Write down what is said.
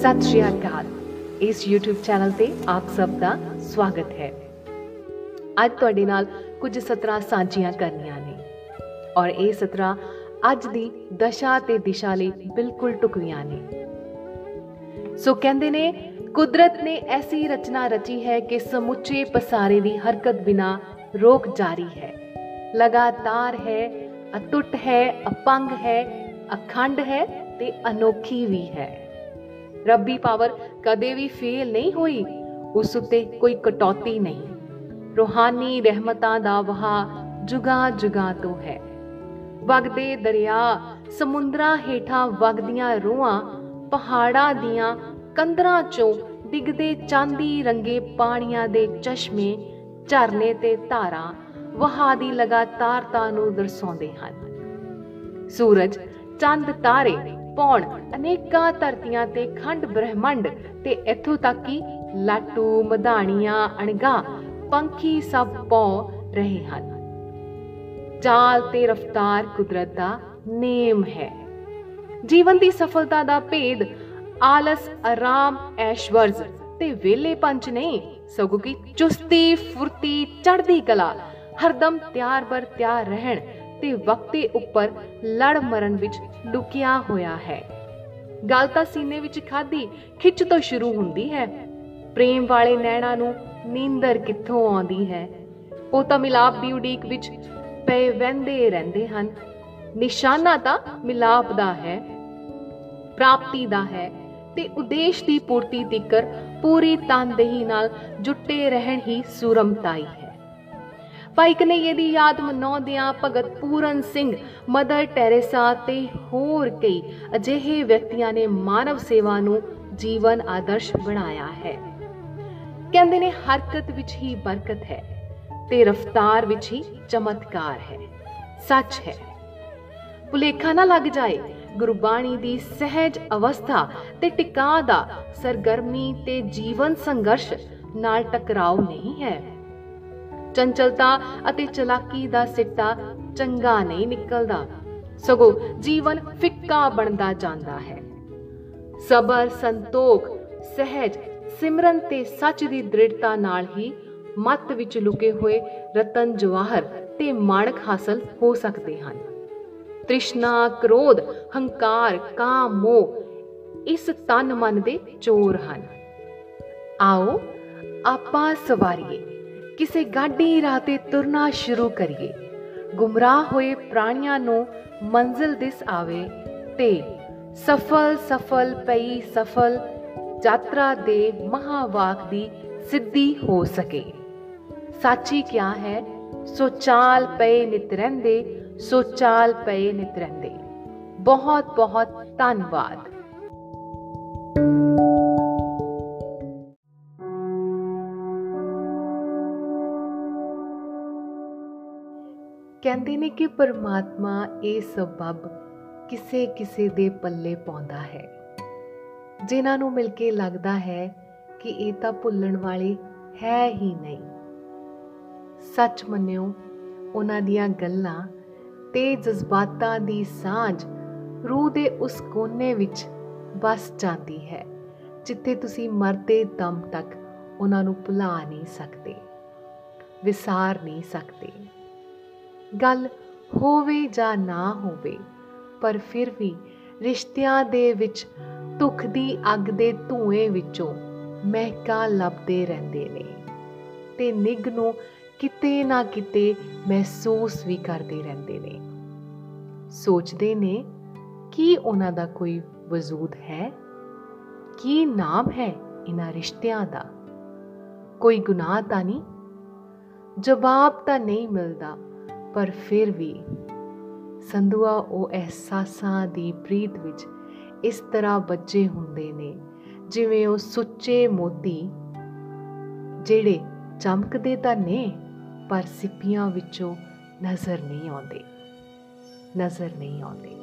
ਸਤਿ ਸ਼੍ਰੀ ਅਕਾਲ। ਇਸ YouTube channel ਤੇ ਆਪ ਸਭ ਦਾ ਸਵਾਗਤ ਹੈ। ਅੱਜ ਤੁਹਾਡੇ ਨਾਲ ਕੁਝ ਸਤਰਾਂ ਸਾਂਝੀਆਂ ਕਰਨੀਆਂ ਨੇ। ਔਰ ਇਹ ਸਤਰਾਂ ਅੱਜ ਦੀ ਦਸ਼ਾ ਤੇ ਦਿਸ਼ਾ ਲਈ ਬਿਲਕੁਲ ਟੁਕਵੀਆਂ ਨੇ। ਸੋ ਕਹਿੰਦੇ ਨੇ, ਕੁਦਰਤ ਨੇ ਐਸੀ ਰਚਨਾ ਰਚੀ ਹੈ ਕਿ ਸਮੁੱਚੇ ਪਸਾਰੇ ਦੀ ਹਰਕਤ ਬਿਨਾ ਰੋਕ ਜਾਰੀ ਹੈ। ਲਗਾਤਾਰ ਹੈ, ਅਟੁੱਟ ਹੈ, ਅਪੰਗ ਹੈ, ਅਖੰਡ ਹੈ ਤੇ ਅਨੋਖੀ ਵੀ ਹੈ। ਰੱਬੀ ਪਾਵਰ ਕਦੇ ਵੀ ਫੇਲ ਨਹੀਂ ਹੋਈ, ਉਸ ਉੱਤੇ ਕੋਈ ਕਟੌਤੀ ਨਹੀਂ। ਰੋਹਾਨੀ ਰਹਿਮਤਾਂ ਦਾ ਵਹਾ ਜੁਗਾ ਜੁਗਾ ਤੋਂ ਹੈ। ਵਗਦੇ ਦਰਿਆ, ਸਮੁੰਦਰਾਂ ਹੇਠਾਂ ਵਗਦੀਆਂ ਰੂਹਾਂ, ਪਹਾੜਾਂ ਦੀਆਂ ਕੰਦਰਾਂ ਚੋਂ ਡਿੱਗਦੇ ਚਾਂਦੀ ਰੰਗੇ ਪਾਣੀਆਂ ਦੇ ਚਸ਼ਮੇ, ਝਰਨੇ ਤੇ ਧਾਰਾਂ ਵਹਾ ਦੀ ਲਗਾਤਾਰਤਾ ਨੂੰ ਦਰਸਾਉਂਦੇ ਹਨ। ਸੂਰਜ, ਚੰਦ, ਤਾਰੇ ਪੌਣ ਅਨੇਕਾਂ ਧਰਤੀਆਂ ਤੇ ਖੰਡ ਬ੍ਰਹਿਮੰਡ ਤੇ ਇੱਥੋਂ ਤੱਕ ਕਿ ਲਾਟੂ, ਮਧਾਣੀਆਂ, ਅਣਗਾ, ਪੰਖੀ ਸਭ ਪੌ ਰਹੇ ਹਨ। ਚਾਲ ਤੇ ਰਫਤਾਰ ਕੁਦਰਤ ਦਾ ਨੇਮ ਹੈ। ਜੀਵਨ ਦੀ ਸਫਲਤਾ ਦਾ ਭੇਦ ਆਲਸ, ਆਰਾਮ, ਐਸ਼ਵਰਜ਼ ਤੇ ਵੇਲੇ ਪੰਚ ਨਹੀਂ ਸਗੋਂ ਕਿ ਚੁਸਤੀ, ਫੁਰਤੀ, ਚੜ੍ਹਦੀ ਕਲਾ, ਹਰਦਮ ਤਿਆਰ ਬਰ ਤਿਆਰ ਰਹਿਣ ਤੇ ਵਕਤੇ ਉੱਪਰ ਲੜ ਮਰਨ ਵਿੱਚ ਲੁਕਿਆ ਹੋਇਆ ਹੈ। ਗੱਲ ਤਾਂ ਸੀਨੇ ਵਿੱਚ ਖਾਦੀ ਖਿੱਚ ਤੋਂ ਸ਼ੁਰੂ ਹੁੰਦੀ ਹੈ। ਪ੍ਰੇਮ ਵਾਲੇ ਨੈਣਾ ਨੂੰ ਨੀਂਦਰ ਕਿੱਥੋਂ ਆਉਂਦੀ ਹੈ? ਉਹ ਤਾਂ ਮਿਲਾਪ ਦੀ ਉਡੀਕ ਵਿੱਚ ਪਏ ਵੰਦੇ ਰਹਿੰਦੇ ਹਨ। ਨਿਸ਼ਾਨਾ ਤਾਂ ਮਿਲਾਪ ਦਾ ਹੈ, ਪ੍ਰਾਪਤੀ ਦਾ ਹੈ ਤੇ ਉਦੇਸ਼ ਦੀ ਪੂਰਤੀ ਤੀਕਰ ਪੂਰੀ ਤਨਦੇਹੀ ਨਾਲ ਜੁਟੇ ਰਹਿਣ ਹੀ ਸੁਰਮਤਾਈ ਹੈ। ਭਾਈ ਕਨਈਏ ਦੀ ਯਾਦ ਮਨਾਉਂਦਿਆਂ ਭਗਤ ਪੂਰਨ ਸਿੰਘ, ਮਦਰ ਟੈਰੇਸਾ ਤੇ ਹੋਰ ਕਈ ਅਜਿਹੇ ਵਿਅਕਤੀਆਂ ਨੇ ਮਾਨਵ ਸੇਵਾ ਨੂੰ ਜੀਵਨ ਆਦਰਸ਼ ਬਣਾਇਆ ਹੈ। ਕਹਿੰਦੇ ਨੇ ਹਰਕਤ ਵਿੱਚ ਹੀ ਬਰਕਤ ਹੈ ਤੇ ਰਫਤਾਰ ਵਿੱਚ ਹੀ ਚਮਤਕਾਰ ਹੈ। ਸੱਚ ਹੈ। ਭੁਲੇਖਾ ਨਾ ਲੱਗ ਜਾਏ, ਗੁਰਬਾਣੀ ਦੀ ਸਹਿਜ ਅਵਸਥਾ ਤੇ ਟਿਕਾ ਦਾ ਸਰਗਰਮੀ ਤੇ ਜੀਵਨ ਸੰਘਰਸ਼ ਨਾਲ ਟਕਰਾਓ ਨਹੀਂ ਹੈ। ਚੰਚਲਤਾ ਅਤੇ ਚਲਾਕੀ ਦਾ ਸਿੱਟਾ ਚੰਗਾ ਨਹੀਂ ਨਿਕਲਦਾ। ਸਗੋਂ ਜੀਵਨ ਫਿੱਕਾ ਬਣਦਾ ਜਾਂਦਾ ਹੈ। ਸਬਰ, ਸੰਤੋਖ, ਸਹਿਜ, ਸਿਮਰਨ ਤੇ ਸੱਚ ਦੀ ਦ੍ਰਿੜਤਾ ਨਾਲ ਹੀ ਮਤ ਵਿੱਚ ਲੁਕੇ ਹੋਏ ਰਤਨ ਜਵਾਹਰ ਤੇ ਮਾਣਕ ਹਾਸਲ ਹੋ ਸਕਦੇ ਹਨ। ਤ੍ਰਿਸ਼ਨਾ, ਕ੍ਰੋਧ, ਹੰਕਾਰ, ਕਾਮ, ਮੋਹ ਇਸ ਤਨ ਮਨ ਦੇ ਚੋਰ ਹਨ। ਆਓ ਆਪਾਂ ਸਵਾਰੀਏ। ਕਿਸੇ ਗਾਡੀ ਰਾਹ ਤੇ ਤੁਰਨਾ ਸ਼ੁਰੂ ਕਰੀਏ। ਗੁੰਮਰਾਹ ਹੋਏ ਪ੍ਰਾਣੀਆਂ ਨੂੰ ਮੰਜ਼ਿਲ ਦਿਸ ਆਵੇ ਤੇ ਸਫਲ ਸਫਲ ਪਈ, ਸਫਲ ਯਾਤਰਾ ਦੇ ਮਹਾਵਾਕ ਦੀ ਸਿੱਧੀ ਹੋ ਸਕੇ। ਸਾਚੀ ਕਿਆ ਹੈ? ਸੋ ਚਾਲ ਪਏ ਨਿਤ ਰਹਿੰਦੇ, ਸੋ ਚਾਲ ਪਏ ਨਿਤ ਰਹਿੰਦੇ। ਬਹੁਤ ਬਹੁਤ ਧੰਨਵਾਦ। ਕਹਿੰਦੇ ਨੇ ਕਿ ਪਰਮਾਤਮਾ ਇਹ ਸਬਬ ਕਿਸੇ ਕਿਸੇ ਦੇ ਪੱਲੇ ਪਾਉਂਦਾ ਹੈ। ਜਿਨ੍ਹਾਂ ਨੂੰ ਮਿਲ ਕੇ ਲੱਗਦਾ ਹੈ ਕਿ ਇਹ ਤਾਂ ਭੁੱਲਣ ਵਾਲੇ ਹੈ ਹੀ ਨਹੀਂ। ਸੱਚ ਮੰਨਿਓ, ਉਹਨਾਂ ਦੀਆਂ ਗੱਲਾਂ ਤੇ ਜਜ਼ਬਾਤਾਂ ਦੀ ਸਾਂਝ ਰੂਹ ਦੇ ਉਸ ਕੋਨੇ ਵਿੱਚ ਬਸ ਜਾਂਦੀ ਹੈ, ਜਿੱਥੇ ਤੁਸੀਂ ਮਰਦੇ ਦਮ ਤੱਕ ਉਹਨਾਂ ਨੂੰ ਭੁਲਾ ਨਹੀਂ ਸਕਦੇ, ਵਿਸਾਰ ਨਹੀਂ ਸਕਦੇ। ਗੱਲ ਹੋਵੇ ਜਾਂ ਨਾ ਹੋਵੇ, ਪਰ ਫਿਰ ਵੀ ਰਿਸ਼ਤਿਆਂ ਦੇ ਵਿੱਚ ਦੁੱਖ ਦੀ ਅੱਗ ਦੇ ਧੂਏ ਵਿੱਚੋਂ ਮਹਿਕਾ ਲੱਭਦੇ ਰਹਿੰਦੇ ਨੇ ਤੇ ਨਿਗ ਨੂੰ ਕਿਤੇ ਨਾ ਕਿਤੇ ਮਹਿਸੂਸ ਵੀ ਕਰਦੇ ਰਹਿੰਦੇ ਨੇ। ਸੋਚਦੇ ਨੇ, ਕਿ ਉਹਨਾਂ ਦਾ ਕੋਈ ਵਜੂਦ ਹੈ? ਕੀ ਨਾਮ ਹੈ ਇਹਨਾਂ ਰਿਸ਼ਤਿਆਂ ਦਾ? ਕੋਈ ਗੁਨਾਹ ਤਾਂ ਨਹੀਂ? ਜਵਾਬ ਤਾਂ ਨਹੀਂ ਮਿਲਦਾ। ਪਰ ਫਿਰ ਵੀ ਸੰਧੂਆ ਉਹ ਅਹਿਸਾਸਾਂ ਦੀ ਪ੍ਰੀਤ ਵਿੱਚ ਇਸ ਤਰ੍ਹਾਂ ਬੱਜੇ ਹੁੰਦੇ ਨੇ, ਜਿਵੇਂ ਉਹ ਸੁੱਚੇ ਮੋਤੀ ਜਿਹੜੇ ਚਮਕਦੇ ਤਾਂ ਨੇ, ਪਰ ਸਿੱਪੀਆਂ ਵਿੱਚੋਂ ਨਜ਼ਰ ਨਹੀਂ ਆਉਂਦੇ, ਨਜ਼ਰ ਨਹੀਂ ਆਉਂਦੇ।